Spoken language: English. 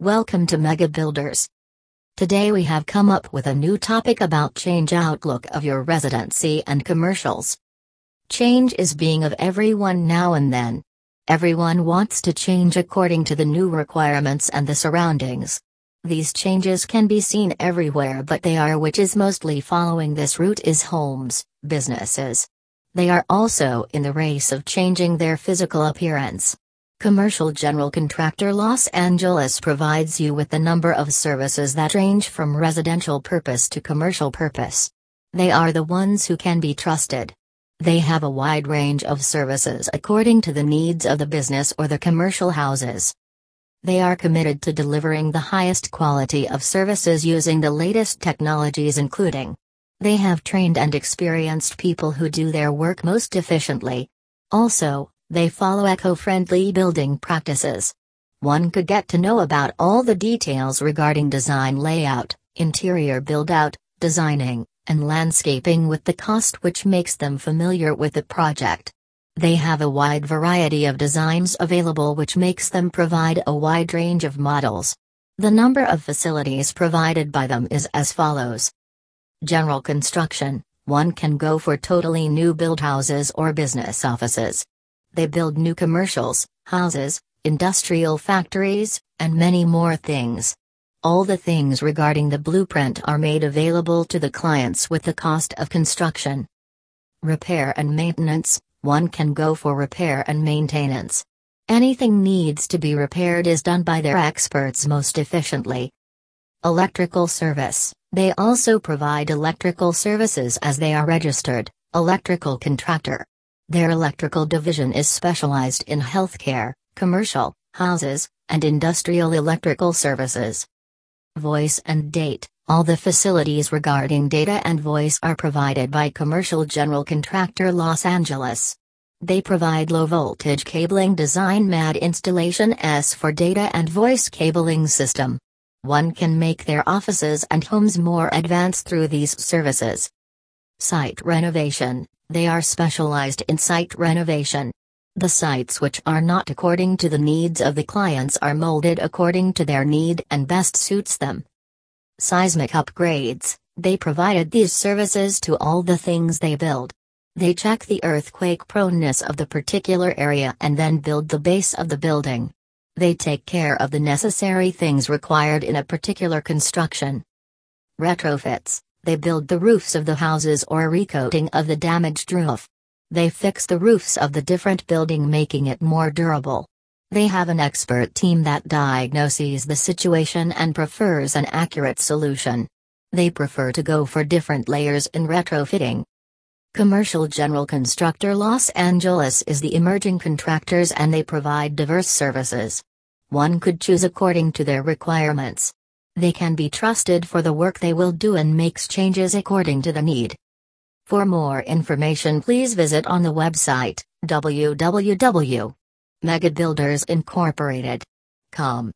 Welcome to Mega Builders. Today we have come up with a new topic about change outlook of your residency and commercials. Change is being of everyone now and then. Everyone wants to change according to the new requirements and the surroundings. These changes can be seen everywhere, but they are which is mostly following this route is homes, businesses. They are also in the race of changing their physical appearance. Commercial General Contractor Los Angeles provides you with a number of services that range from residential purpose to commercial purpose. They are the ones who can be trusted. They have a wide range of services according to the needs of the business or the commercial houses. They are committed to delivering the highest quality of services using the latest technologies, including they have trained and experienced people who do their work most efficiently. Also, they follow eco-friendly building practices. One could get to know about all the details regarding design layout, interior build-out, designing, and landscaping with the cost which makes them familiar with the project. They have a wide variety of designs available which makes them provide a wide range of models. The number of facilities provided by them is as follows. General construction, one can go for totally new build houses or business offices. They build new commercials, houses, industrial factories, and many more things. All the things regarding the blueprint are made available to the clients with the cost of construction. Repair and maintenance one can go for repair and maintenance. Anything needs to be repaired is done by their experts most efficiently. Electrical service They also provide electrical services as they are registered, electrical contractor. Their electrical division is specialized in healthcare, commercial, houses, and industrial electrical services. Voice and date All the facilities regarding data and voice are provided by Commercial General Contractor Los Angeles. They provide low voltage cabling design MAD installation S for data and voice cabling system. One can make their offices and homes more advanced through these services. Site renovation they are specialized in site renovation. The sites which are not according to the needs of the clients are molded according to their need and best suits them. Seismic upgrades They provided these services to all the things they build. They check the earthquake proneness of the particular area and then build the base of the building. They take care of the necessary things required in a particular construction. Retrofits they build the roofs of the houses or recoating of the damaged roof. They fix the roofs of the different building making it more durable. They have an expert team that diagnoses the situation and prefers an accurate solution. They prefer to go for different layers in retrofitting. Commercial General Constructor Los Angeles is the emerging contractors and they provide diverse services. One could choose according to their requirements. They can be trusted for the work they will do and makes changes according to the need. For more information please visit on the website www.megabuildersincorporated.com.